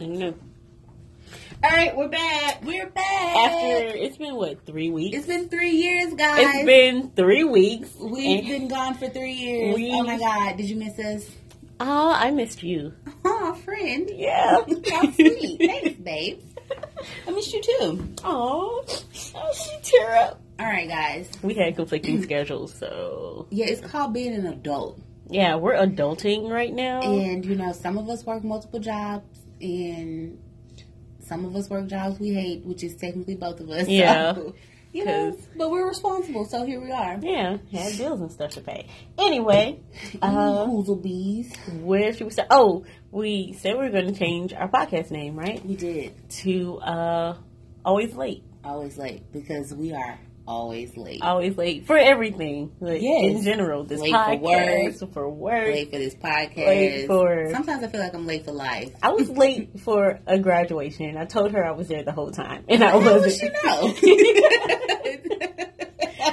I know. All right, we're back. We're back. After it's been what three weeks? It's been three years, guys. It's been three weeks. We've been gone for three years. We- oh my God, did you miss us? Oh, I missed you. Oh, friend. Yeah. How sweet. Thanks, babe. I missed you too. Oh, she tear up. All right, guys. We had conflicting schedules, so Yeah, it's called being an adult. yeah, we're adulting right now. And, you know, some of us work multiple jobs, and some of us work jobs we hate, which is technically both of us. Yeah. So, you know, but we're responsible, so here we are. yeah, had bills and stuff to pay. Anyway, uh, bees. where should we start? Oh, we said we were going to change our podcast name, right? We did. To uh, always late. Always late because we are always late. Always late for everything. Like, Yes. In general, this Late for podcast for work. late for this podcast. Late for- Sometimes I feel like I'm late for life. I was late for a graduation. And I told her I was there the whole time, and I How would wasn't. she know?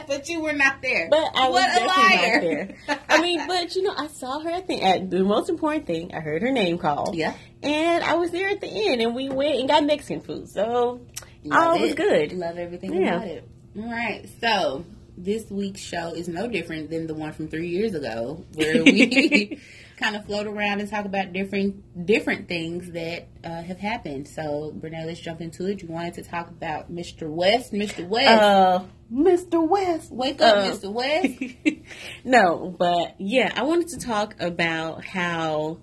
but you were not there. But I was what a definitely liar. not there. I mean, but you know, I saw her at the at the most important thing. I heard her name called. Yeah. And I was there at the end, and we went and got Mexican food. So Love all was good. Love everything Yeah. about it. All right, so this week's show is no different than the one from three years ago, where we kind of float around and talk about different different things that uh, have happened. So, Brunel, let's jump into it. You wanted to talk about Mr. West, Mr. West. Uh, Mr. West. Wake up, uh, Mr. West. no, but yeah, I wanted to talk about how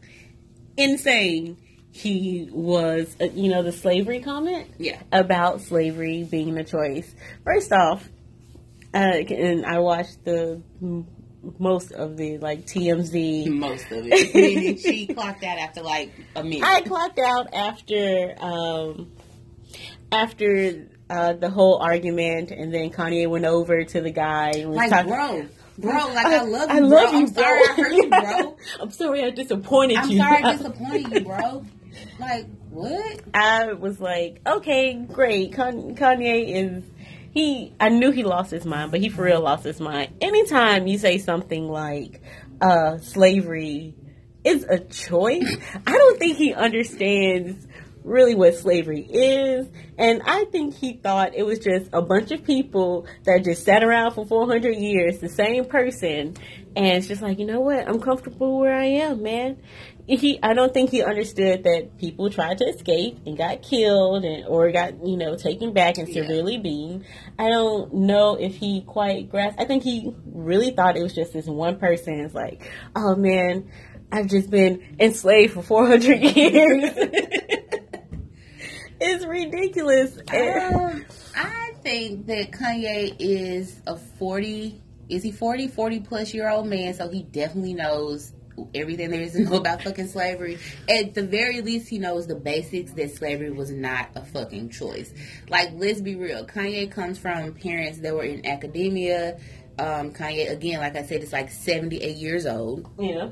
insane he was. Uh, you know, the slavery comment. Yeah. About slavery being a choice. First off, uh, and I watched the most of the like TMZ. Most of it. She clocked out after like a minute. I clocked out after um after uh, the whole argument, and then Kanye went over to the guy and was like, talking. bro, bro, like I, love you, I bro. love you, I'm sorry I hurt you, bro. I'm sorry I disappointed you. I'm you. sorry I disappointed you, bro. Like, what? I was like, okay, great. Kanye is he. I knew he lost his mind, but he for real lost his mind. Anytime you say something like uh, slavery is a choice, I don't think he understands really what slavery is. And I think he thought it was just a bunch of people that just sat around for 400 years, the same person. And it's just like, you know what? I'm comfortable where I am, man. He, I don't think he understood that people tried to escape and got killed and or got you know taken back and Yeah. severely beaten. I don't know if he quite grasped. I think he really thought it was just this one person. It's like, oh man, I've just been enslaved for 400 years. it's ridiculous. Um, I think that Kanye is a 40, is he 40, 40 plus year old man, so he definitely knows everything there is to know about fucking slavery. At the very least, he knows the basics that slavery was not a fucking choice. Like, let's be real. Kanye comes from parents that were in academia. Um, Kanye, again, like I said, is like 78 years old. yeah.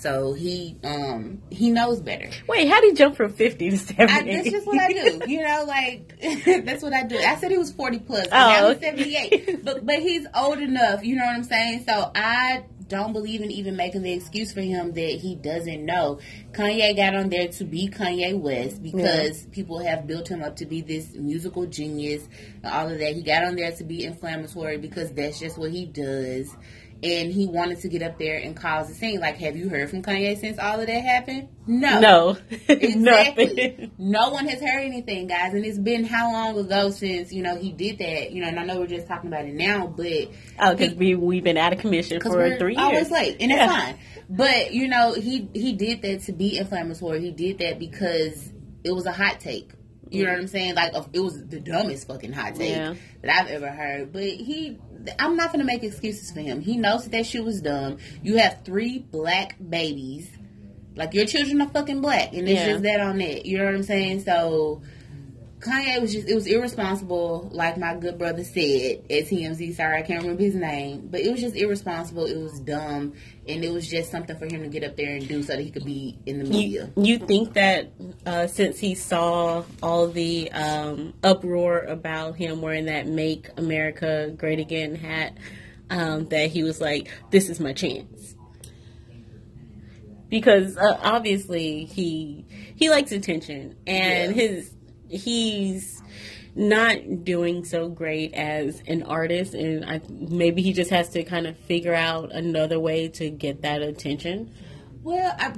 So he um he knows better. Wait, how did he jump from 50 to 70? I, that's just what I do. You know, like that's what I do. I said he was forty plus. Oh, now he's seventy eight. But but he's old enough. You know what I'm saying? So I don't believe in even making the excuse for him that he doesn't know. Kanye got on there to be Kanye West because people have built him up to be this musical genius and all of that. He got on there to be inflammatory because that's just what he does. And he wanted to get up there and cause a scene. Like, have you heard from Kanye since all of that happened? No. No. Exactly. Nothing. no one has heard anything, guys. And it's been how long ago since, you know, he did that? You know, and I know we're just talking about it now, but Oh, because we, we've been out of commission for three years. always late. And it's Yeah. fine. But, you know, he he did that to be inflammatory. He did that because it was a hot take. You know what I'm saying? Like, it was the dumbest fucking hot take Yeah. that I've ever heard. But he, I'm not gonna make excuses for him. He knows that that shit was dumb. You have three black babies. Like your children are fucking black, and it's Yeah. just that on it. You know what I'm saying? So Kanye was just it was irresponsible, like my good brother said at TMZ. Sorry, I can't remember his name, but it was just irresponsible. It was dumb, and it was just something for him to get up there and do so that he could be in the media. You, you think that uh, since he saw all the um, uproar about him wearing that "Make America Great Again" hat, um, that he was like, "This is my chance." because uh, obviously he he likes attention and Yeah. his he's not doing so great as an artist and I, maybe he just has to kind of figure out another way to get that attention Well, I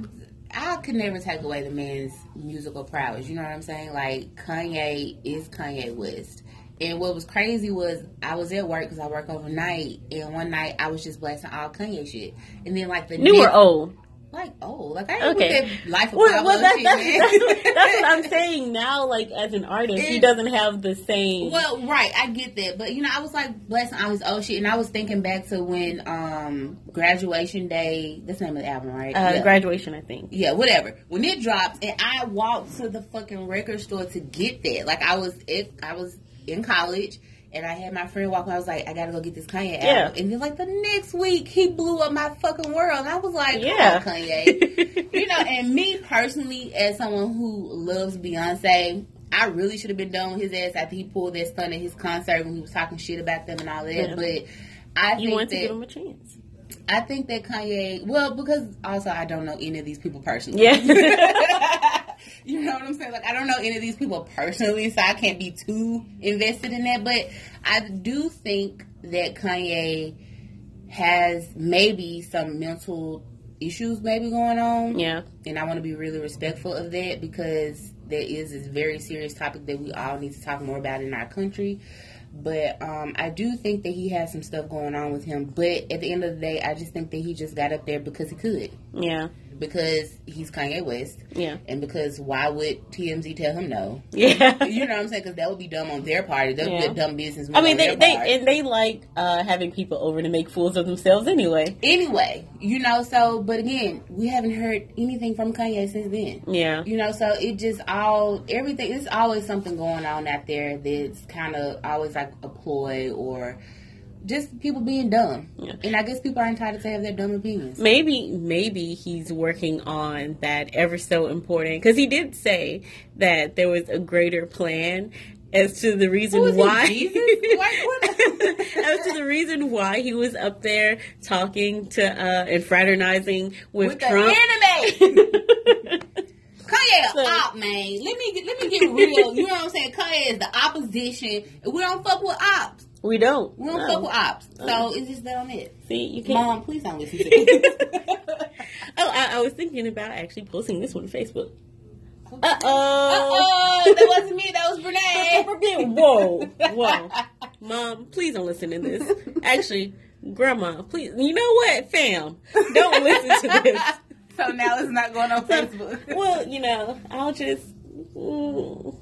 I could never take away the man's musical prowess. You know what I'm saying? Like Kanye is Kanye West. And what was crazy was I was at work because I work overnight, and one night I was just blasting all Kanye shit, and then like the new or old like oh, like I Okay. life of well, well that's, that's, that's, that's what i'm saying now like as an artist he doesn't have the same Well, right, I get that, but you know, I was like blessing all his old shit, and I was thinking back to when um graduation day. That's the name of the album, right? uh, Yeah. graduation i think yeah, whatever. When it dropped, and I walked to the fucking record store to get that. Like I was, it, I was in college, and I had my friend walk. I was like, I gotta go get this Kanye Yeah. album. And then like the next week, he blew up my fucking world. And I was like, Yeah. Kanye. you know, and me personally, as someone who loves Beyonce. I really should have been done with his ass after he pulled that stunt at his concert when he was talking shit about them and all that. Yeah. But I you want to give him a chance I think that Kanye, well, because also I don't know any of these people personally. Yeah. you know what I'm saying? Like I don't know any of these people personally, so I can't be too invested in that. But I do think that Kanye has maybe some mental issues maybe going on. yeah And I want to be really respectful of that because there is this very serious topic that we all need to talk more about in our country. But um, I do think that he has some stuff going on with him. But at the end of the day, I just think that he just got up there because he could. yeah Because he's Kanye West. yeah And because why would TMZ tell him no? yeah You know what I'm saying? Because that would be dumb on their part. That would Yeah. be a dumb business. I mean, they, they part. and they like uh, having people over to make fools of themselves anyway. anyway, you know. So, but again, we haven't heard anything from Kanye since then. Yeah, You know, so it just all everything. There's always something going on out there that's kind of always like a ploy or just people being dumb. Yeah. And I guess people are entitled to have their dumb opinions. maybe maybe he's working on that ever so important because he did say that there was a greater plan as to the reason he, why Jesus? Like, what? as to the reason why he was up there talking to uh, and fraternizing with, With the Trump. Kanye a So- op, man. Let me get, let me get real. You know what I'm saying? Kanye is the opposition. We don't fuck with ops. We don't. We don't No. fuck with ops. So it's just that on it. See, you can't. Mom, please don't listen to this. Oh, I, I was thinking about actually posting this one on Facebook. Uh oh. Uh oh. that wasn't me. That was Renee. Whoa, whoa, mom, please don't listen to this. Actually, grandma, please. You know what, fam? Don't listen to this. So now it's not going on Facebook. Well, you know, I'll just. mm.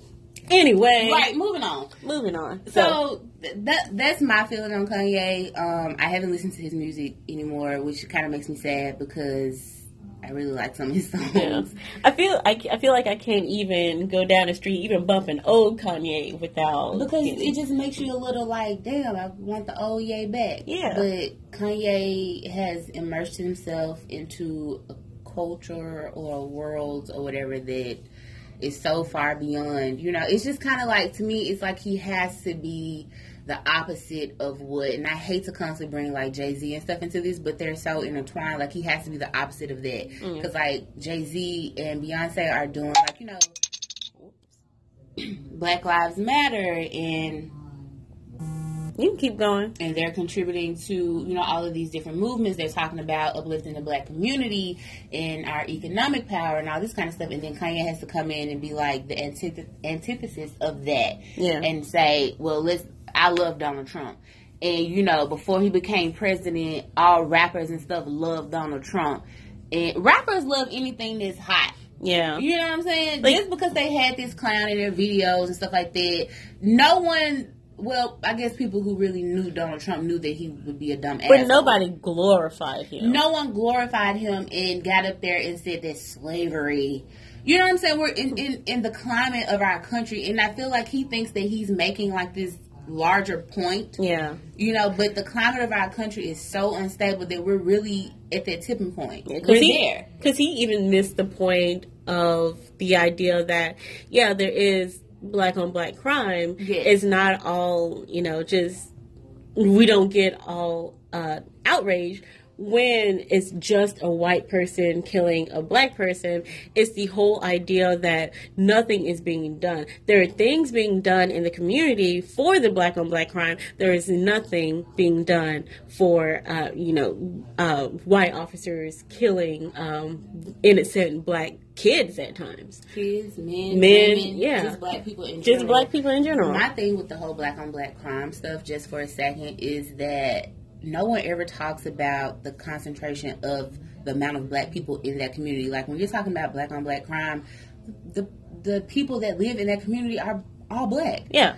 Anyway, Right, moving on. moving on. So, So that that's my feeling on Kanye. Um, I haven't listened to his music anymore, which kind of makes me sad because I really like some of his songs. yeah, I feel I, I feel like I can't even go down the street, even bump an old Kanye without Because it just makes you a little like, damn, I want the old Ye back. Yeah. But Kanye has immersed himself into a culture or a world or whatever that is so far beyond. You know, it's just kind of like to me, it's like he has to be the opposite of what. And I hate to constantly bring like Jay Z and stuff into this, but they're so intertwined. Like he has to be the opposite of that. Mm. Because like Jay Z and Beyonce are doing like you know. Black Lives Matter and you can keep going. and they're contributing to you know all of these different movements they're talking about uplifting the black community and our economic power and all this kind of stuff and then kanye has to come in and be like the antith- antithesis of that Yeah. and say well let's i love donald trump and you know before he became president all rappers and stuff loved donald trump and rappers love anything that's hot Yeah, you know what I'm saying? Like- Just because they had this clown in their videos and stuff like that, no one. Well, I guess people who really knew Donald Trump knew that he would be a dumb but asshole. nobody glorified him. No one glorified him and got up there and said that slavery. You know what I'm saying? We're in, in, in the climate of our country, and I feel like he thinks that he's making like this larger point. Yeah, You know, but the climate of our country is so unstable that we're really at that tipping point. we're he there. because he even missed the point of the idea that yeah, there is black on black crime. Yes. It's not all you know. Just we don't get all uh, outraged when it's just a white person killing a black person, it's the whole idea that nothing is being done. There are things being done in the community for the black on black crime. There is nothing being done for, uh, you know, uh, white officers killing um, innocent black kids at times. Kids, men, Men, women, yeah. just black people in Just general. black people in general. My thing with the whole black on black crime stuff, just for a second, is that no one ever talks about the concentration of the amount of black people in that community. Like when you're talking about black on black crime, the the people that live in that community are all black. yeah.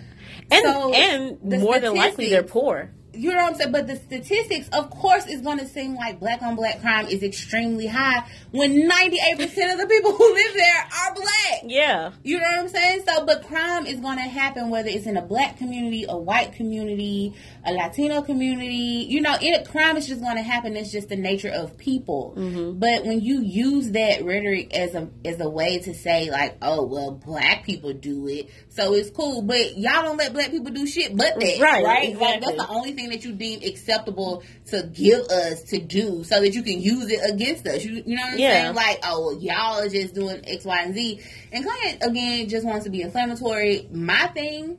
And, So, and more than likely they're poor. You know what I'm saying? But the statistics, of course, is going to seem like black on black crime is extremely high when 98% of the people who live there are black. Yeah. You know what I'm saying? So, but crime is going to happen whether it's in a black community, a white community, a Latino community. You know, it, crime is just going to happen. It's just the nature of people. Mm-hmm. But when you use that rhetoric as a as a way to say like, oh well, black people do it, so it's cool. But y'all don't let black people do shit but that, Right, right? Like exactly. that's the only thing that you deem acceptable to give us to do, so that you can use it against us. You, you know what I'm Yeah. saying? Like, oh, well, y'all are just doing X, Y, and Z. And Kanye, again, just wants to be inflammatory. My thing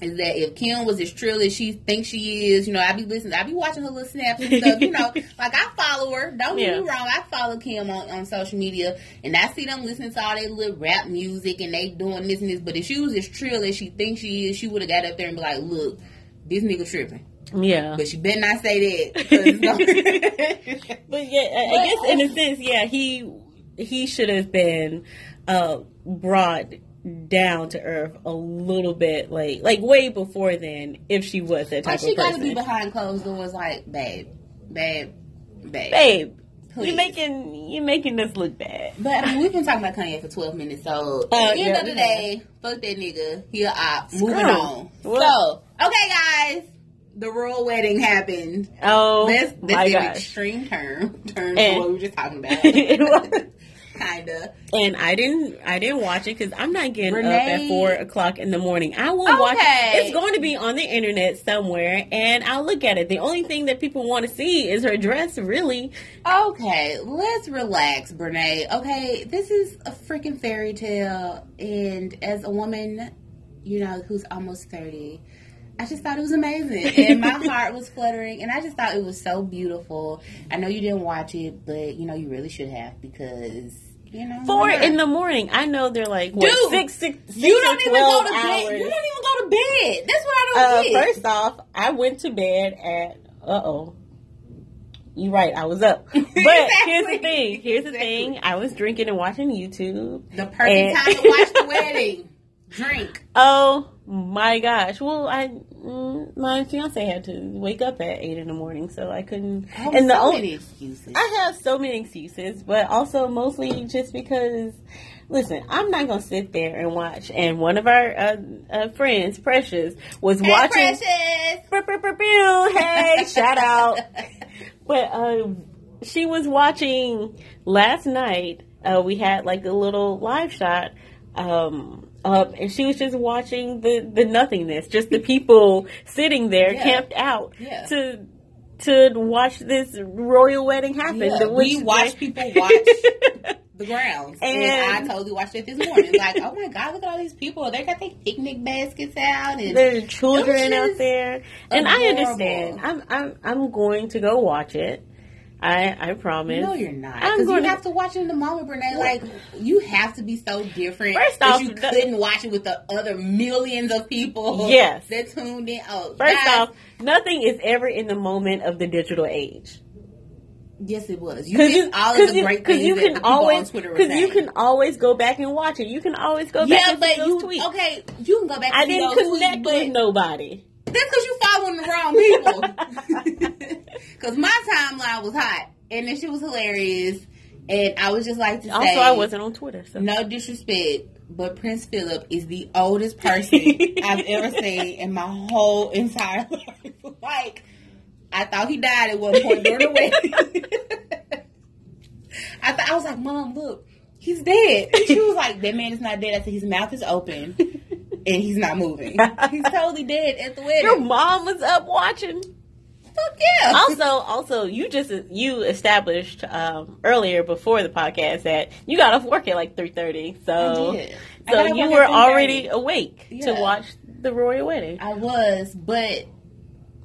is that if Kim was as trill as she thinks she is, you know, I'd be listening, I'd be watching her little snaps and stuff, you know, like I follow her. Don't get Yeah. me wrong, I follow Kim on, on social media and I see them listening to all their little rap music and they doing this and this. But if she was as trill as she thinks she is, she would have got up there and be like, look, this nigga tripping. Yeah. But she better not say that. But yeah, I, I guess in a sense, yeah, he he should have been uh, brought down to earth a little bit, like like way before then, if she was that type Like she of got to be behind closed doors, like babe, babe, babe. Babe, Please. you making you're making this look bad. But I mean, we've been talking about Kanye for twelve minutes, so Uh, at the end yeah, of the we day, fuck that nigga. He a op. Moving on. Well- so, okay, guys, the royal wedding happened. Oh Let's my an gosh! extreme term turn And- what we were just talking about. It was- Kinda. and I didn't I didn't watch it because I'm not getting up at four o'clock in the morning. I will watch it. It's going to be on the internet somewhere, and I'll look at it. The only thing that people want to see is her dress. Really, Okay, let's relax, Brene. Okay, this is a freaking fairy tale, and as a woman, you know, who's almost thirty, I just thought it was amazing, and my heart was fluttering, and I just thought it was so beautiful. I know you didn't watch it, but you know you really should have because you know four in the morning. I know they're like what, Dude, six, six, six You don't even go to bed. hours. You don't even go to bed. That's what I Uh, don't get. first off, I went to bed at uh oh. You're right, I was up. But here's the thing. Here's the Exactly. thing. I was drinking and watching YouTube. the perfect And- time to watch the wedding. Drink. Oh my gosh. Well, I mm, my fiance had to wake up at eight in the morning, so I couldn't. Oh, and the so only many excuses. I have so many excuses, but also mostly just because. Listen, I'm not gonna sit there and watch. And one of our uh, uh, friends, Precious, was Hey, watching. Precious. Hey, shout out. But uh, she was watching last night. Uh, we had like a little live shot um, up, and she was just watching the the nothingness, just the people sitting there Yeah. camped out Yeah. to to watch this royal wedding happen. Yeah, we watch people watch the grounds. And, And- I totally watched it this morning. Like, oh my god, look at all these people. They got their picnic baskets out and there's children out there, and I understand. I'm I'm I'm going to go watch it. I I promise. No, you're not. I'm Because going you to- have to watch it in the moment, Brene. Like, you have to be so different. First that off, you the- couldn't watch it with the other millions of people. Yes. that tuned in. Oh, First guys, off, nothing is ever in the moment of the digital age. yes, it was. You you, all of the great things you can on always, Twitter because you can always go back and watch it. You can always go back yeah, and but you tweets. okay? You can go back. I didn't connect tweets, with nobody. That's because you following the wrong people. Because my timeline was hot, and then she was hilarious, and I was just like to say, Also, I wasn't on Twitter, so no disrespect, but Prince Philip is the oldest person I've ever seen in my whole entire life. like, I thought he died at one point during the wedding. I thought I was like, Mom, look, he's dead. And she was like, That man is not dead. I said, His mouth is open and he's not moving. He's totally dead at the wedding. your mom was up watching. Fuck yeah. also, also, you just you established um, earlier before the podcast that you got off work at like three thirty. So. So you were already awake to watch the royal wedding. I was, but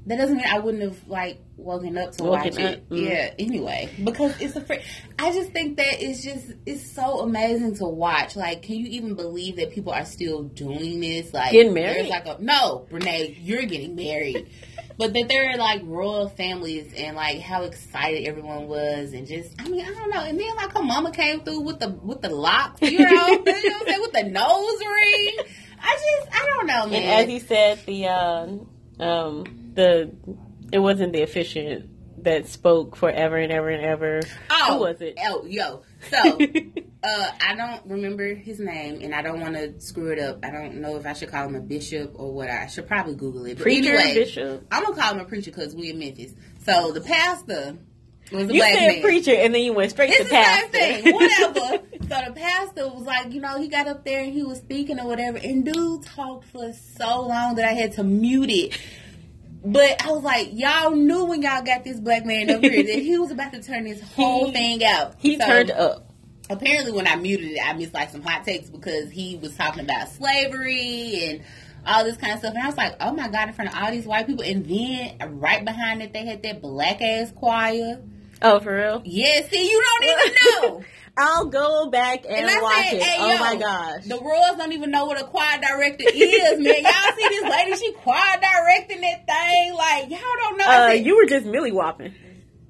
that doesn't mean I wouldn't have like woken up to Woken watch it. up, mm. Yeah. Anyway, because it's a fr- I just think that it's just it's so amazing to watch. Like, can you even believe that people are still doing this? Like, Getting married? There's like a no, Renee, you're getting married. But that there are like royal families and like how excited everyone was and just I mean I don't know and then like her mama came through with the with the locks you know, you know what I'm saying with the nose ring I just I don't know man And as you said, the uh, um, the it wasn't the officiant that spoke forever and ever and ever. Oh, Who was it? Oh, yo. So, uh, I don't remember his name, and I don't want to screw it up. I don't know if I should call him a bishop or what. I should probably Google it. But Preacher, anyway, bishop. I'm gonna call him a preacher because we in Memphis. So the pastor was a You black said man. preacher, and then you went straight It's to pastor. thing. Whatever. so the pastor was like, you know, he got up there and he was speaking or whatever, and dude talked for so long that I had to mute it. But I was like, y'all knew when y'all got this black man up here that he was about to turn this whole He- thing out. he So, turned up. Apparently, when I muted it, I missed like some hot takes because he was talking about slavery and all this kind of stuff. And I was like, oh my god, in front of all these white people. And then right behind it, they had that black ass choir. Oh, for real? Yeah, see, you don't even know. I'll go back and, And watch said, it. hey, oh yo, my gosh. The Royals don't even know what a choir director is, man. Y'all see this lady, she choir directing that thing. Like, y'all don't know. Uh, you were just Millie whopping.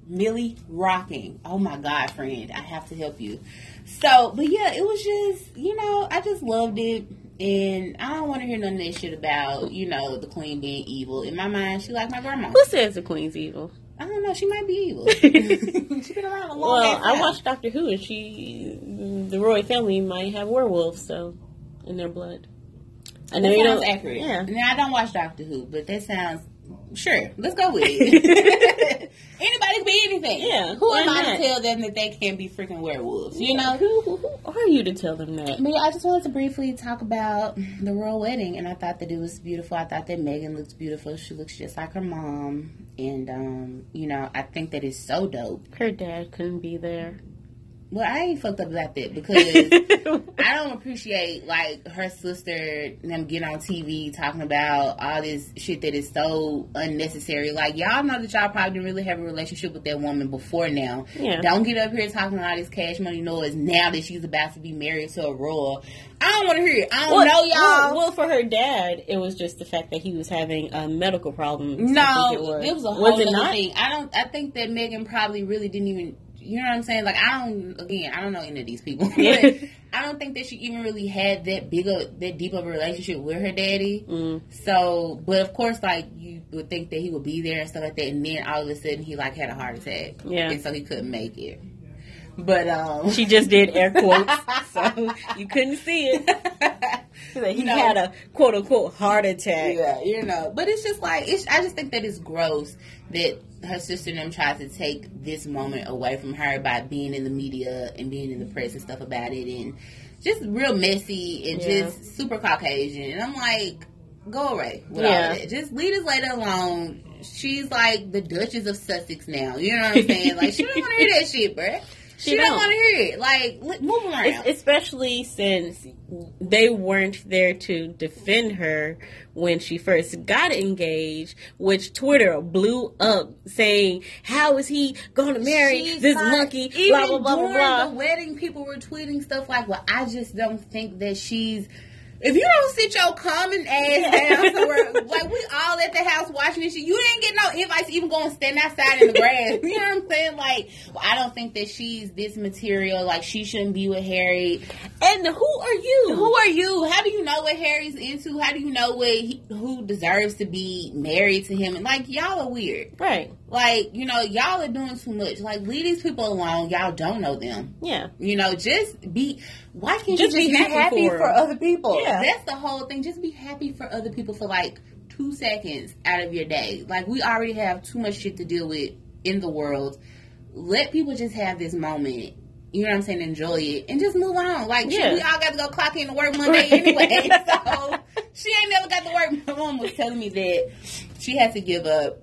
Millie rocking. Oh my God, friend. I have to help you. So, but yeah, it was just, you know, I just loved it. And I don't want to hear none of that shit about, you know, the queen being evil. In my mind, she like my grandma. Who says the queen's evil? I don't know. She might be evil. She's been around a long Well, ass I watched Doctor Who, and she, the royal family might have werewolves, so in their blood. I know That you sounds don't. accurate. Yeah. Now I don't watch Doctor Who, but that sounds sure. Let's go with it. Anything. Yeah, Who am I to tell them that they can't be freaking werewolves? You know. who, who, who are you to tell them that? But yeah, I just wanted to briefly talk about the royal wedding, and I thought that it was beautiful. I thought that Meghan looks beautiful. She looks just like her mom, and um, you know, I think that is so dope. Her dad couldn't be there. Well, I ain't fucked up about that because I don't appreciate like her sister them getting on TV talking about all this shit that is so unnecessary. Like y'all know that y'all probably didn't really have a relationship with that woman before now. Yeah. Don't get up here talking all this cash money noise now that she's about to be married to a royal. I don't want to hear it. I don't Well, know y'all. Well, well, for her dad, it was just the fact that he was having a medical problem. No, it was. it was a whole was it other not? thing. I don't. I think that Meghan probably really didn't even. You know what I'm saying? Like I don't. Again, I don't know any of these people. But I don't think that she even really had that big, of, that deep of a relationship with her daddy. Mm. So, but of course, like you would think that he would be there and stuff like that, and then all of a sudden he like had a heart attack. Yeah. and so he couldn't make it. But um, She just did air quotes, so you couldn't see it. He No. had a quote unquote heart attack. Yeah, you know. But it's just like it's. I just think that it's gross that her sister and them tried to take this moment away from her by being in the media and being in the press and stuff about it, and just real messy and Yeah. just super Caucasian. And I'm like, go away with all Yeah. of that. Just leave this lady alone. She's like the Duchess of Sussex now. You know what I'm saying? like she don't want to hear that shit, bruh. She, She don't, don't. want to hear it. Like move around. Es- especially since they weren't there to defend her when she first got engaged, which Twitter blew up saying, "How is he going to marry She's this monkey?" Even Blah blah blah blah during blah. the wedding, people were tweeting stuff like, "Well, I just don't think that she's." If you don't sit your common ass down somewhere, like we all at the house watching this shit, you didn't get no invites to even go and stand outside in the grass. You know what I'm saying? Like, well, I don't think that she's this material. Like, she shouldn't be with Harry. And who are you? Who are you? How do you know what Harry's into? How do you know what he, who deserves to be married to him? And like, y'all are weird. right? Like, you know, y'all are doing too much. Like, leave these people alone. Y'all don't know them. Yeah. You know, just be. Why can't Just you just be happy happy for for, other people? Yeah. That's the whole thing. Just be happy for other people for like two seconds out of your day. Like, we already have too much shit to deal with in the world. Let people just have this moment. You know what I'm saying? Enjoy it and just move on. Like, Yeah. we all got to go clock in to work Monday anyway. so she ain't never got to work. My mom was telling me that she had to give up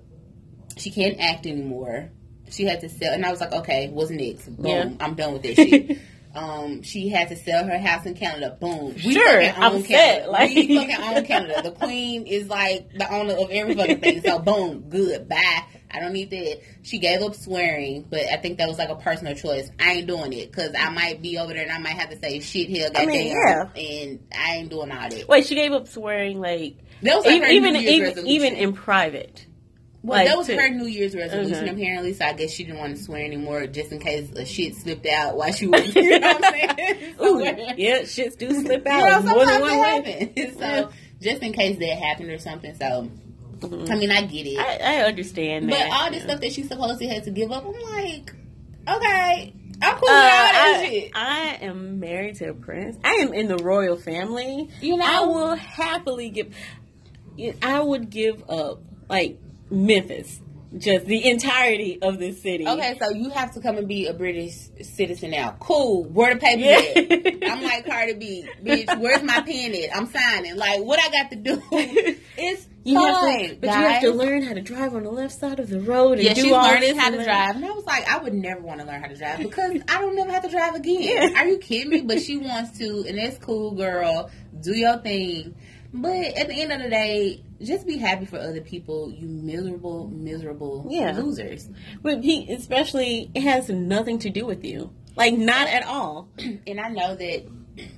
she can't act anymore. She had to sell, and I was like, okay, what's next? Boom, Yeah. I'm done with this shit. um, she had to sell her house in Canada. Boom. We Sure, I'm set, like- we fucking own Canada. The queen is like the owner of every fucking thing. So boom, good, bye. I don't need that. She gave up swearing, but I think that was like a personal choice. I ain't doing it because I might be over there and I might have to say shit here, I mean, yeah. and I ain't doing all that. Wait, she gave up swearing like That was like her even even Year's even, resolution. even in private. Well, Like, that was to- her New Year's resolution, Mhm. apparently. So I guess she didn't want to swear anymore, just in case a shit slipped out while she was. You know what I'm saying? Ooh, yeah, shits do slip You out know, more than sometimes one it way. happens. So Yeah. just in case that happened or something. So Mhm. I mean, I get it. I, I understand but that. all this yeah. stuff that she supposedly had to give up, I'm like, okay, I'm cool Uh, with all that I, shit. I am married to a prince. I am in the royal family. You know? I will happily give. I would give up like Memphis, just the entirety of this city. Okay, so you have to come and be a British citizen now. Cool. Where the paper Yeah. at? I'm like Cardi B, bitch. Where's my pen at? I'm signing. Like, what I got to do? It's You have fun, to, but guys. you have to learn how to drive on the left side of the road and Yeah, do she's all learning how to that. drive, and I was like, I would never want to learn how to drive because I don't never have to drive again. Yeah. Are you kidding me? But she wants to, and that's cool, girl. Do your thing. But at the end of the day, just be happy for other people. You miserable, miserable Yeah. losers. But he, especially, it has nothing to do with you. Like not at all. and I know that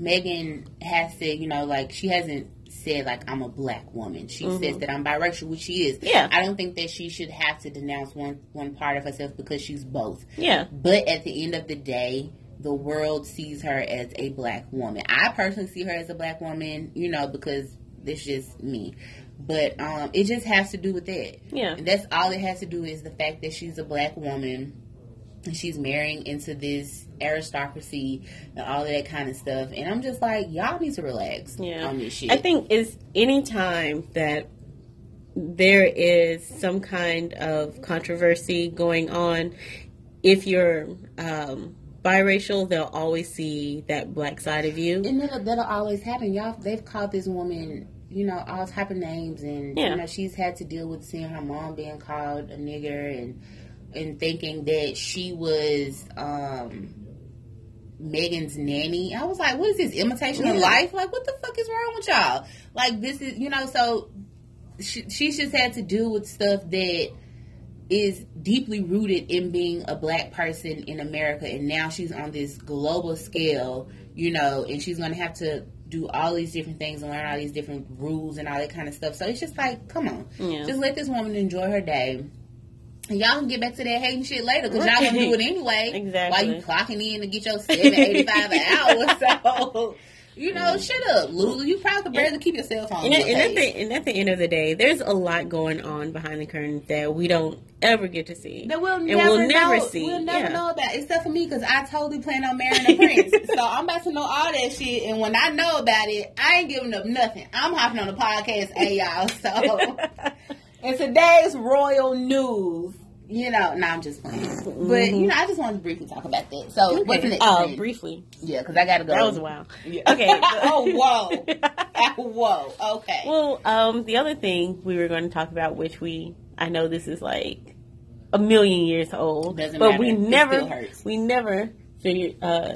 Meghan has said, you know, like she hasn't said like I'm a black woman. She says that I'm biracial, which she is. Mm-hmm. Yeah. I don't think that she should have to denounce one one part of herself because she's both. Yeah. But at the end of the day, the world sees her as a black woman. I personally see her as a black woman, you know, because that's just me. But um, it just has to do with that. Yeah. And that's all it has to do is the fact that she's a black woman and she's marrying into this aristocracy and all of that kind of stuff. And I'm just like, y'all need to relax Yeah. on this shit. I think it's any time that there is some kind of controversy going on, if you're um, biracial, they'll always see that black side of you. and that'll, that'll always happen. Y'all, they've called this woman, you know, all type of names, and Yeah. you know, she's had to deal with seeing her mom being called a nigger, and and thinking that she was um Meghan's nanny. I was like, what is this imitation of life? Like, what the fuck is wrong with y'all? Like, this is, you know, so she, she's just had to deal with stuff that is deeply rooted in being a black person in America, and now she's on this global scale, you know, and she's gonna have to do all these different things and learn all these different rules and all that kind of stuff. So it's just like, come on, Yeah. just let this woman enjoy her day. And y'all can get back to that hating shit later because y'all gonna do it anyway. Exactly. While you clocking in to get your seven eighty five an hour. So you know, shut up, Lulu. You probably could barely keep your cell phone. And, on at- your and at the and at the end of the day, there's a lot going on behind the curtain that we don't ever get to see. That we'll And never, we'll never know. see, We'll never yeah. know about, except for me, because I totally plan on marrying a prince. so I'm about to know all that shit, and when I know about it, I ain't giving up nothing. I'm hopping on the podcast, hey y'all. So, in today's royal news, you know, no, I'm just playing, but you know, I just wanted to briefly talk about that. So, what's Okay. next? Uh, briefly. yeah, because I gotta go. That was wild. Yeah. Okay. oh whoa, whoa. Okay. Well, um, the other thing we were going to talk about, which we, I know this is like a million years old, Doesn't but matter. we never, we never figured, uh,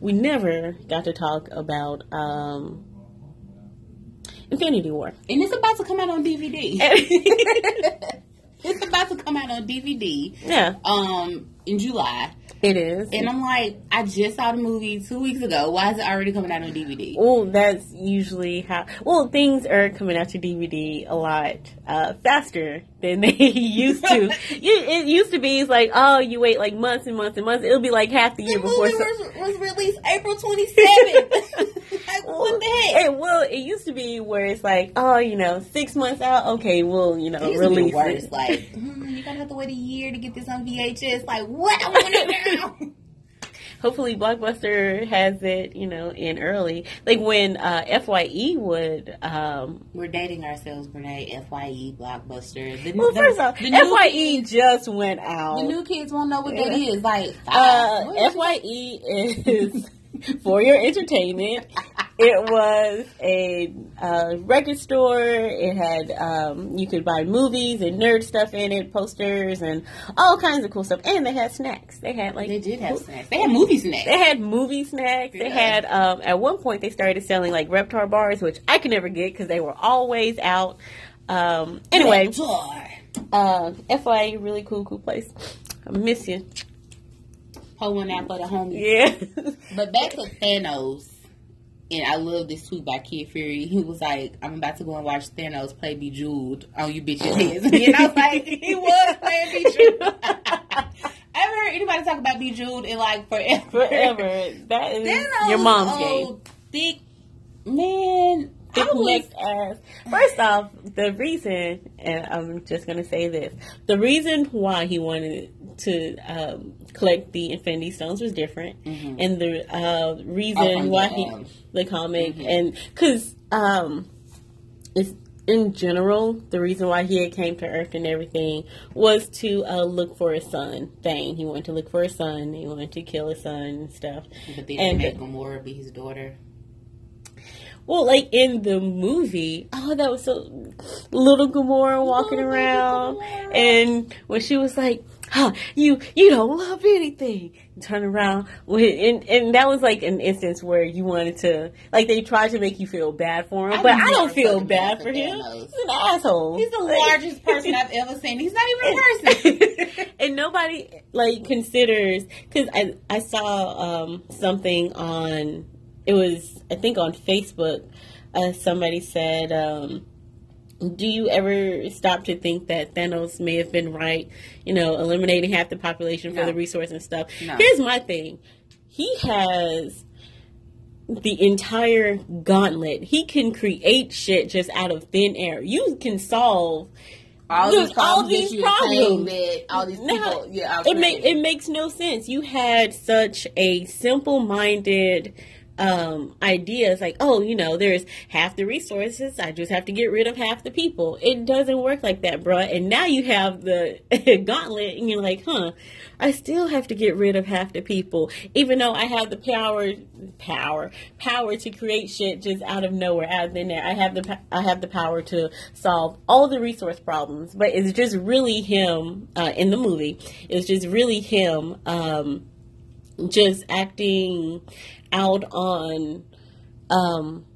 we never got to talk about um, Infinity War. and it's about to come out on DVD. it's about to come out on DVD. Yeah, Um, in July. it is. And I'm like, I just saw the movie two weeks ago. Why is it already coming out on DVD? Well, that's usually how. Well, things are coming out to DVD a lot uh, faster than they used to. It used to be it's like, oh, you wait like months and months and months. It'll be like half the year The before. movie so- was, was released April 27th. like, what the heck? It, well, it used to be where it's like, oh, you know, six months out. Okay, we'll you know It used to be release worse. it. Like, you're gonna have to wait a year to get this on VHS. Like, what? I want it now. Hopefully, Blockbuster has it, you know, in early. Like when uh, Fye would. Um, We're dating ourselves, Brene. Fye Blockbuster. The, well, the- first off, the new Fye kids- just went out. The new kids won't know what that Yeah. is. Like, Uh, Fye is for your entertainment. It was a uh, record store. It had um, you could buy movies and nerd stuff in it, posters and all kinds of cool stuff. And they had snacks. They had like They did have snacks. They had movie snacks. They had movie snacks. They had um, at one point they started selling like Reptar bars, which I could never get because they were always out. Um, anyway, Reptar. uh, FYI, really cool, cool place. I miss you. One out for the homies. Yeah. But back to Thanos, and I love this tweet by Kid Fury. He was like, "I'm about to go and watch Thanos play Bejeweled on you bitches' heads." And I was like, "He was playing Bejeweled." i've ever heard anybody talk about Bejeweled in like forever? Forever. That is Thanos your mom's was game. old, thick man. I thick necked ass. First off, the reason, and I'm just gonna say this: the reason why he wanted to um, collect the Infinity Stones was different, Mhm. and the uh, reason why the, he um, the comic Mhm. and because um, it's in general the reason why he had came to Earth and everything was to uh, look for his son. Thane. He wanted to look for his son. He wanted to kill his son and stuff. but then and- make Gamora be his daughter. Well, like in the movie, oh, that was so little Gamora walking around, Gamora. and when she was like, "Huh, you you don't love anything," turn around, with, and and that was like an instance where you wanted to, like, they tried to make you feel bad for him, I but I don't feel bad for him. Thanos. He's an asshole. He's the Like- largest person I've ever seen. He's not even a person. and nobody like considers because I I saw um something on it was I think on Facebook uh, somebody said um do you ever stop to think that Thanos may have been right you know eliminating half the population for No. the resource and stuff No. here's my thing he has the entire gauntlet he can create shit just out of thin air you can solve all Dude, these problems, all these that problems. that all these people, yeah, it make it makes no sense. You had such a simple minded um idea. It's like, oh, you know, there's half the resources. I just have to get rid of half the people. It doesn't work like that, bruh. And now you have the gauntlet, and you're like, huh? I still have to get rid of half the people, even though I have the power, power, power to create shit just out of nowhere, out of thin air. I have the I have the power to solve all the resource problems, but it's just really him uh, in the movie. It's just really him, um, just acting out on um,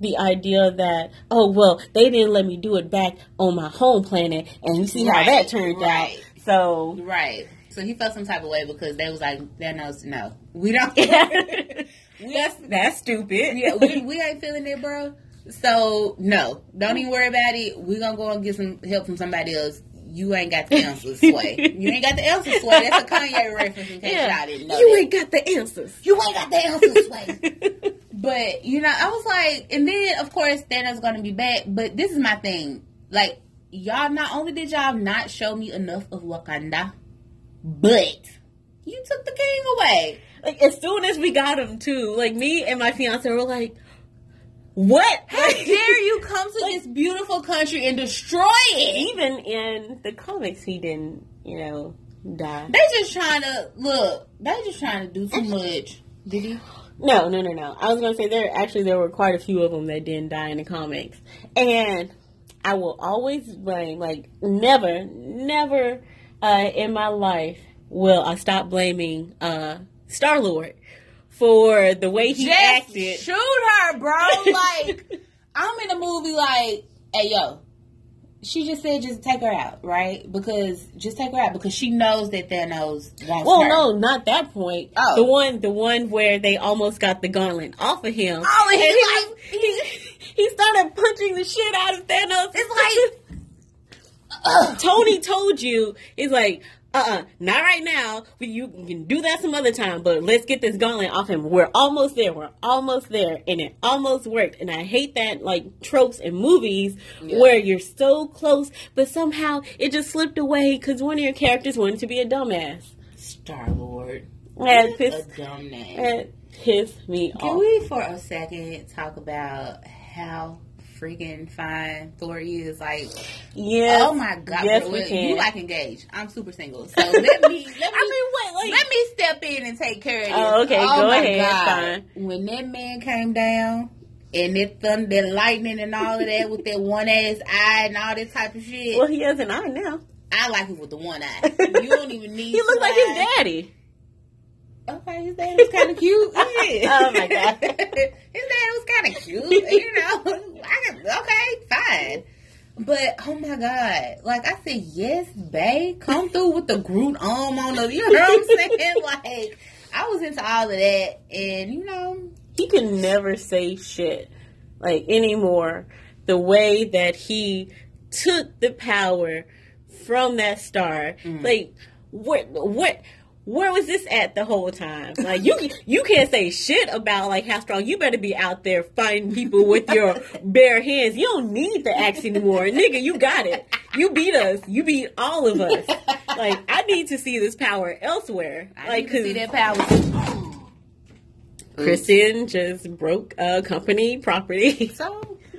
the idea that oh well they didn't let me do it back on my home planet, and you see how Right, that turned right. out. So right. So he felt some type of way because they was like, Thanos, no, we don't. that's that's stupid. yeah, we, we ain't feeling it, bro. So no, don't even worry about it. we're gonna go and get some help from somebody else. You ain't got the answers, Sway. You ain't got the answers, Sway. That's a Kanye reference in case y'all didn't know. you that. ain't got the answers. You ain't got the answers, Sway. But you know, I was like, and then of course Thanos gonna be back. But this is my thing, like y'all. Not only did y'all not show me enough of Wakanda, but you took the king away. like as soon as we got him too, like me and my fiance were like, "What? How dare you come to this beautiful country and destroy it? Even in the comics, he didn't, you know, die. They just trying to look. They just trying to do too much. Did he? No, no, no, no. I was gonna say there actually there were quite a few of them that didn't die in the comics, and I will always blame like never, never uh, in my life will I stop blaming uh, Star Lord for the way he Just acted. shoot her, bro. Like I'm in a movie. Like, hey, yo. She just said just take her out, right? Because just take her out because she knows that Thanos wants Well, her. no, not that point. Oh. The one, the one where they almost got the gauntlet off of him. Oh, and And he's he, was- he, he started punching the shit out of Thanos. It's like. Tony told you, he's like, uh uh not right now. We, you can do that some other time, but let's get this gauntlet off him. We're almost there. We're almost there. And it almost worked. And I hate that, like, tropes in movies Yeah. where you're so close, but somehow it just slipped away because one of your characters wanted to be a dumbass. Star Lord. That a pissed, dumb name. that pissed me Can off. Can we, for a second, talk about how freaking fine Thor is. Like, yeah. oh my god, Yes, bro, we well, can. you like engaged. I'm super single, so let me let me I mean, what? Like, let me step in and take care of this. Oh, okay, oh go my ahead. When that man came down. And that thunder, that lightning, and all of that with that one ass eye and all this type of shit. well, he has an eye now. I like him with the one eye. You don't even need. He looks like his daddy. Okay, his dad was kind of cute. Yeah. Oh, my God. his dad was kind of cute. You know, okay, fine. But oh my god, like I said, yes, babe, come through with the Groot arm on the. You know what I'm saying? Like I was into all of that, and you know, he can never say shit like anymore. The way that he took the power from that star, mm. like what what where was this at the whole time? Like you you can't say shit about like how strong you better be out there fighting people with your bare hands. You don't need the axe anymore, nigga. You got it. You beat us. You beat all of us. Like I need to see this power elsewhere. I like need to see that power. Kristen just broke a company property. So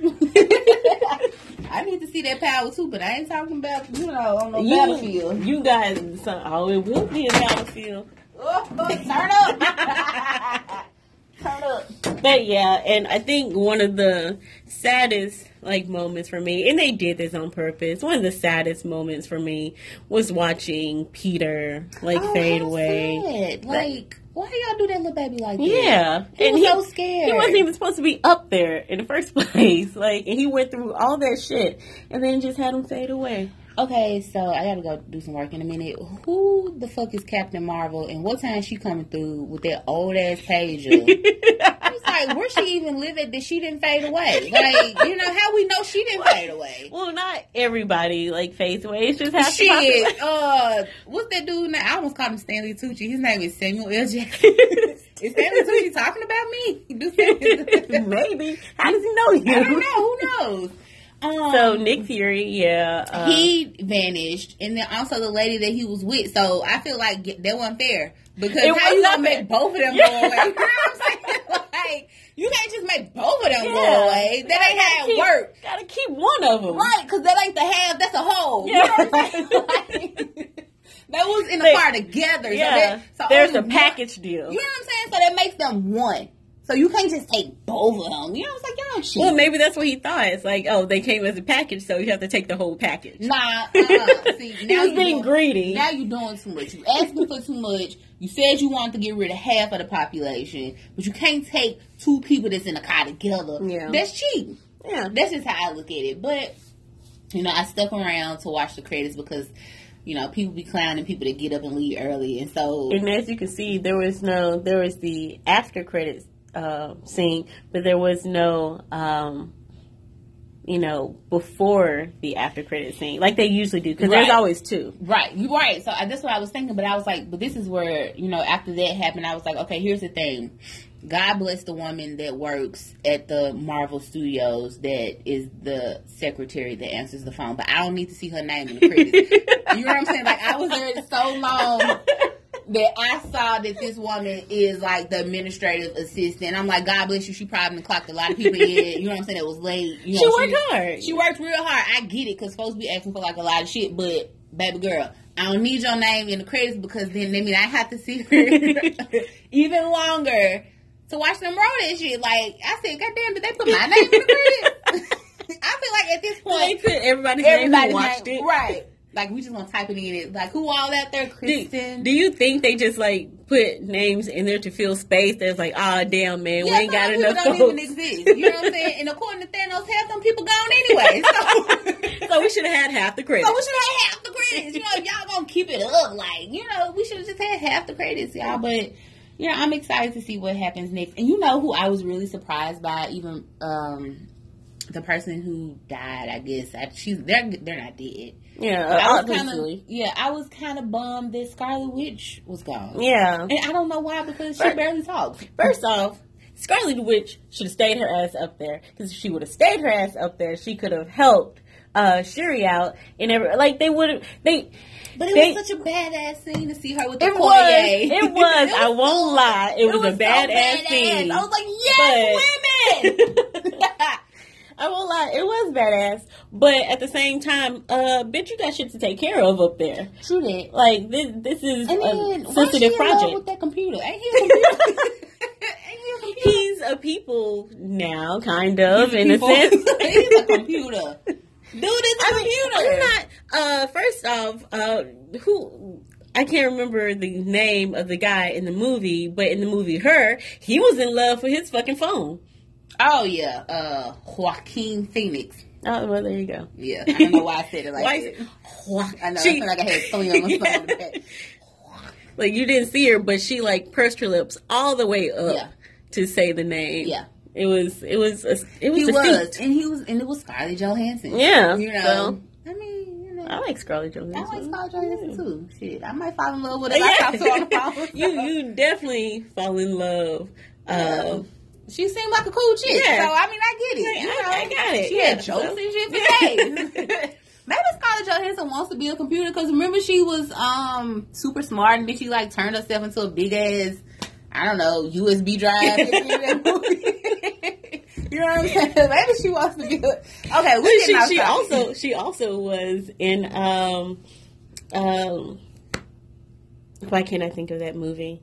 I need to see that power too, but I ain't talking about you know on the You, battlefield. you guys, so- oh, it will be a battlefield. Oh, turn up, turn up. But yeah, and I think one of the saddest like moments for me, and they did this on purpose. One of the saddest moments for me was watching Peter like Oh, fade away. Sad. Like, why y'all do that little baby like that? Yeah, He was so scared. He wasn't even supposed to be up there in the first place. Like, and he went through all that shit, and then just had him fade away. Okay, so I gotta go do some work in a minute. Who the fuck is Captain Marvel, and what time she coming through with that old ass pager? I was like, where she even live at that she didn't fade away? Like, you know how we know she didn't fade away? well, not everybody like fades away. It's just the Shit, uh, what's that dude name? I almost called him Stanley Tucci. His name is Samuel L. Jackson. is Stanley Tucci talking about me? Maybe. How does he know you? I don't know. Who knows? Um, So Nick Fury, yeah, uh, he vanished, and then also the lady that he was with. So I feel like that wasn't fair because It how you gonna make both of them Yeah. go away? You know what I'm saying? Like you can't just make both of them Yeah. go away. That ain't how it work, Gotta keep one of them. right? Because that ain't the half. That's a whole. Yeah. You know what I'm saying? Like, that was in the They- car together. Yeah, So, that, so there's a one- package deal. You know what I'm saying? So that makes them one. So you can't just take both of them. You know, it's like y'all shit. Well, maybe that's what he thought. It's like, oh, they came as a package, so you have to take the whole package. Nah, uh, see, he now was being doing- greedy. Now you're doing too much. You asking for too much. You said you wanted to get rid of half of the population, but you can't take two people that's in a car together. Yeah. That's cheating. yeah, That's just how I look at it. But you know, I stuck around to watch the credits because you know people be clowning people that get up and leave early, and so and as you can see, there was no, there was the after credits uh, scene, but there was no, um, you know, before the after credit scene, like they usually do, because there's always two. Right, you right. So I, that's what I was thinking, but I was like, but this is where you know after that happened, I was like, okay, here's the thing. God bless the woman that works at the Marvel Studios that is the secretary that answers the phone, but I don't need to see her name in the credits. you know what I'm saying? Like I was there so long that I saw that this woman is like the administrative assistant. I'm like, God bless you. She probably clocked a lot of people in. You know what I'm saying? It was late. You know, She worked hard. She worked real hard. I get it because folks be asking for like a lot of shit, but baby girl, I don't need your name in the credits because then I mean I have to see her even longer to watch them roll that shit. Like I said, goddamn, did they put my name in the credits? I feel like at this they point, put everybody's name watched it. right? Like we just gonna type it in. It like who all out there, Do, Kristen? do you think they just like put names in there to fill space? That's like, ah, damn, man, we ain't got enough people don't folks. even exist. You know what I'm saying? And according to Thanos, half them people gone anyway. So. so we should have had half the credits. So we should have had half the credits. You know, if y'all gonna keep it up, like, you know, we should have just had half the credits, y'all. But yeah, I'm excited to see what happens next. And you know who I was really surprised by, even um the person who died, I guess. I, she's they're they're not dead. yeah, But I was Kinda, yeah, I was kind of bummed that Scarlet Witch was gone. yeah. And I don't know why because she Right. barely talks. First off, Scarlet Witch should have stayed her ass up there because if she would have stayed her ass up there, she could have helped uh Shuri out and every like they would they. But it they, was such a badass scene to see her with the It foyer. was. It was. I won't so- lie. It, was, a so badass badass. scene. I was like, yes, women. I won't lie, it was badass. But at the same time, uh, bitch, you got shit to take care of up there. True that. Like this, this is And then, a sensitive in love project. with that computer? Ain't he a computer? Ain't he a computer? He's a people now, kind of, in People- a sense. He's a computer. Dude is a mean, computer. I'm not. Uh, first off, uh, who I can't remember the name of the guy in the movie, but in the movie Her, he was in love with his fucking phone. Oh yeah, uh, Joaquin Phoenix. Oh, well, there you go. Yeah, I don't know why I said it like Why that. Wha- I know. She- I feel like I had three on the phone. Yeah. like you didn't see her, but she like pursed her lips all the way up Yeah. to say the name. Yeah. it was. It was. A, it was. He was, feat. and he was, and it was Scarlett Johansson. Yeah, you know. so- I mean, you know. I like Scarlett Johansson. I like Scarlett Johansson too. Shit, I might fall in love with her. Yeah. I talk to her on the phone. you you definitely fall in love. Uh, She seemed like a cool chick. Yeah. So I mean, I get it. I- You know, I got it. She Yeah, had jokes and shit for days. Maybe Scarlett Johansson wants to be a computer because remember she was um super smart and then she like turned herself into a big ass I don't know USB drive. in that movie. you know what I'm saying? Maybe she wants to be. A, okay, we she, she also she also was in um um why can't I think of that movie?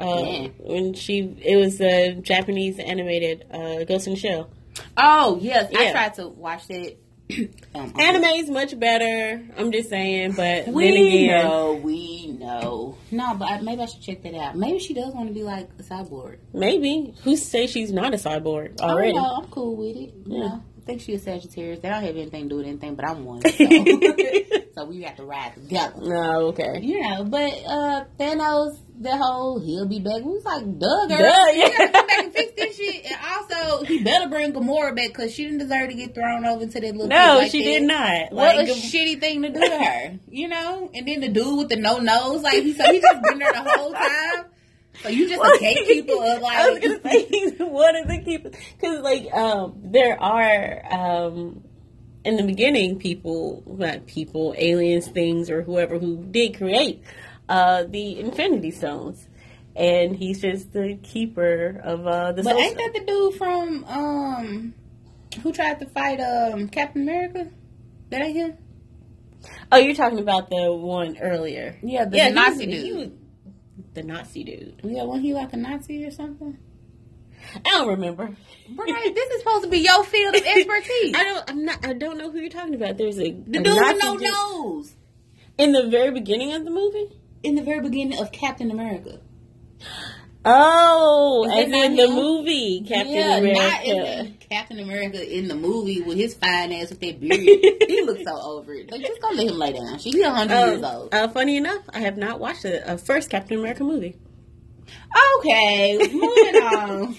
Uh, Yeah. when she it was a Japanese animated uh, Ghost in the Shell. Oh yes, I tried to watch it. um, Anime is much better. I'm just saying, but We again, know, we know. No, but I, maybe I should check that out. Maybe she does want to be like a cyborg. maybe who say she's not a cyborg already? don't know. I'm cool with it. Yeah. know, I think she's a Sagittarius. They don't have anything to do with anything, but I'm one. So, so we have to ride together. No, okay. You know, but uh Thanos, the whole he'll be back. We was like, duh, girl. Duh, You yeah. gotta come back and fix this shit. And also, he better bring Gamora back because she didn't deserve to get thrown over to that little. No, like she that. did not. What Like, a shitty thing to do to her, you know? And then the dude with the no nose, like he so he just been there the whole time. So you just a gatekeeper of I was gonna say he's one of the keepers because like um there are um in the beginning people not people aliens things or whoever who did create uh the Infinity Stones and he's just the keeper of uh the But ain't that the dude from um who tried to fight um Captain America? That ain't him? oh you're talking about the one earlier Yeah, the yeah he Nazi was- dude. he was the Nazi dude Yeah, wasn't he like a Nazi or something? I don't remember Right, this is supposed to be your field of expertise. I don't I'm not I don't know who you're talking about there's a the a dude with no dude- nose. in the very beginning of the movie In the very beginning of Captain America. Oh, as in the him? movie Captain yeah, not in America. the Captain America in the movie with his fine ass with that beard. he looks so over it. Like, just go let him lay down. She's a hundred years Um, old. uh, funny enough, I have not watched the uh, first Captain America movie. Okay, moving on.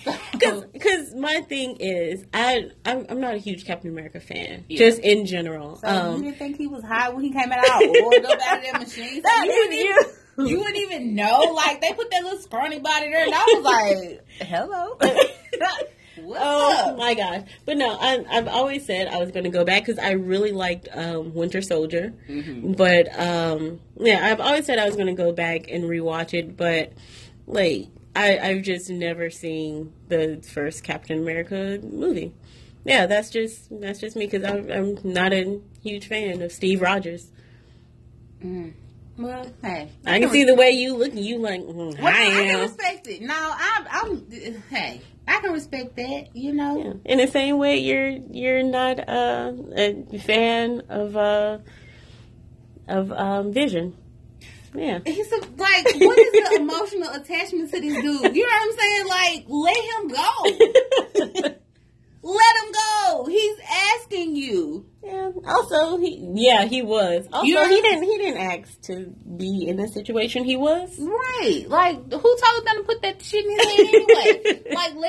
Because my thing is, I I'm, I'm not a huge Captain America fan, Yeah. just in general. So you um, didn't think he was high when he came out all oiled up out of that machine? So you, wouldn't even, you wouldn't even know. Like they put that little scrawny body there, and I was like, "Hello, what's oh up?" my gosh! But no, I, I've always said I was going to go back because I really liked um, Winter Soldier. Mhm. But um, yeah, I've always said I was going to go back and rewatch it, but like I, I've just never seen the first Captain America movie. Yeah, that's just that's just me because I'm, I'm not a huge fan of Steve Rogers. Mm. Well, hey, I can see the way you look. You like mm, Well, I I can respect it. No, I'm, I'm. Hey, I can respect that. You know. Yeah. In the same way, you're you're not uh, a fan of uh, of um, Vision. Yeah. He's a, like, what is the emotional attachment to this dude? You know what I'm saying? Like, let him go. Let him go. He's asking you. Yeah. Also, he yeah he was. Also, You know- he didn't he didn't ask to be in the situation he was. Right. Like, who told them to put that shit in his head anyway? like, let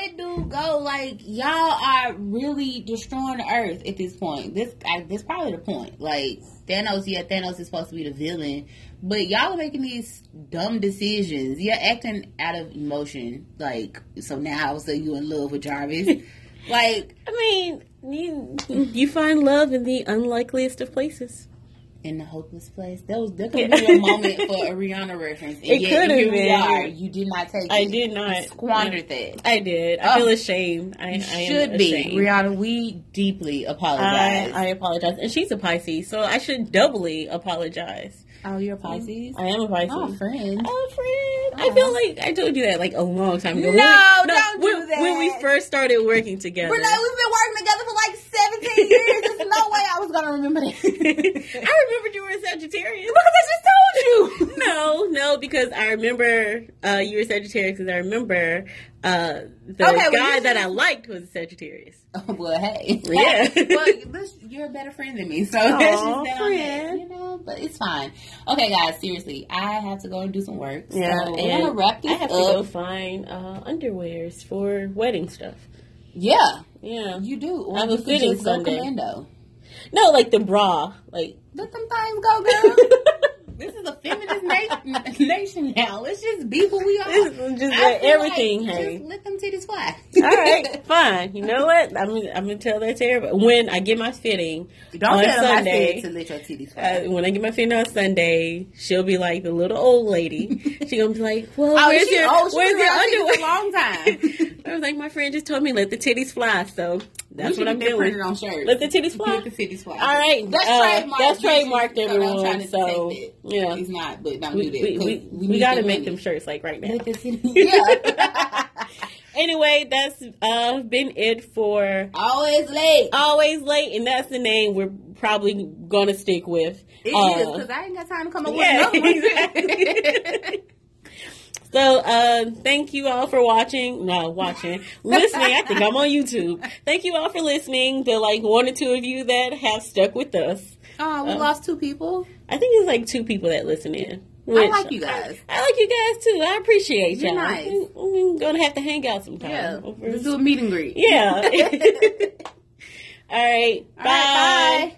go. Like, y'all are really destroying the earth at this point. This, I, this probably the point. Like, Thanos, yeah, Thanos is supposed to be the villain, but y'all are making these dumb decisions. You're acting out of emotion. Like, so now all of a sudden you in love with Jarvis. like, I mean, you you find love in the unlikeliest of places. In the hopeless place. That was that could be a moment for a Rihanna reference. And It could have been. are. You did not take it. I did not. You squandered that. I did. I Oh. feel ashamed. I, I You am should be ashamed. Rihanna. We deeply apologize. I, I apologize. And she's a Pisces, so I should doubly apologize. oh, you're a Pisces. I am a Pisces. Oh, friend. Oh, friend. I oh. feel like I told you that like a long time ago. No, When- don't do that. When we first started working together. Renee, we've been working together for like 17 years. There's no way I was gonna remember that. I remembered you were a Sagittarius. because I just told you. No, no, because I remember uh, you were Sagittarius because I remember uh, the Okay, guy you that I liked was a Sagittarius. Oh, well, hey. Yeah. well, this, you're a better friend than me, so that's just that on that, friend. you know. But it's fine. Okay, guys. Seriously, I have to go and do some work. Yeah, so and gonna wrap this I have up. to go find uh, underwears for wedding stuff. Yeah, Yeah, you do. Or I have a fitting Sunday. commando. no, like the bra, like. Let them things go, girl. This is a feminist nation, nation now. Let's just be who we are. just let everything like hang. Just let them titties fly. All right, fine. You know what? I'm I'm gonna tell that to everybody when I get my fitting Don't on tell Sunday. to let your titties fly. Uh, when I get my fitting on Sunday, she'll be like the little old lady. She gonna be like, "Well, oh, where's your she where's your underwear?" a long time. I was like, "My friend just told me let the titties fly." So that's what I'm doing. printed on shirts. Let the titties fly. Let the titties fly. All right, that's uh, trademarked. that's trademarked, everyone, don't try to so. Yeah. he's not. But don't We, do that. we, 'cause we, we, need gotta make money. them shirts like right now. Let the titties- yeah. Anyway, that's uh, been it for Always late. always late, and that's the name we're probably gonna stick with. It Uh, is because I ain't got time to come up Yeah, with another one. exactly. So, uh, thank you all for watching. No, watching, listening. I think I'm on YouTube. Thank you all for listening. The like one or two of you that have stuck with us. Oh, we Um, lost two people. I think it's like two people that listen in. I like you guys. I like you guys too. I appreciate You're y'all. nice. We're gonna have to hang out sometime. Yeah. Over- Let's do a meet and greet. Yeah. All right. All right, bye.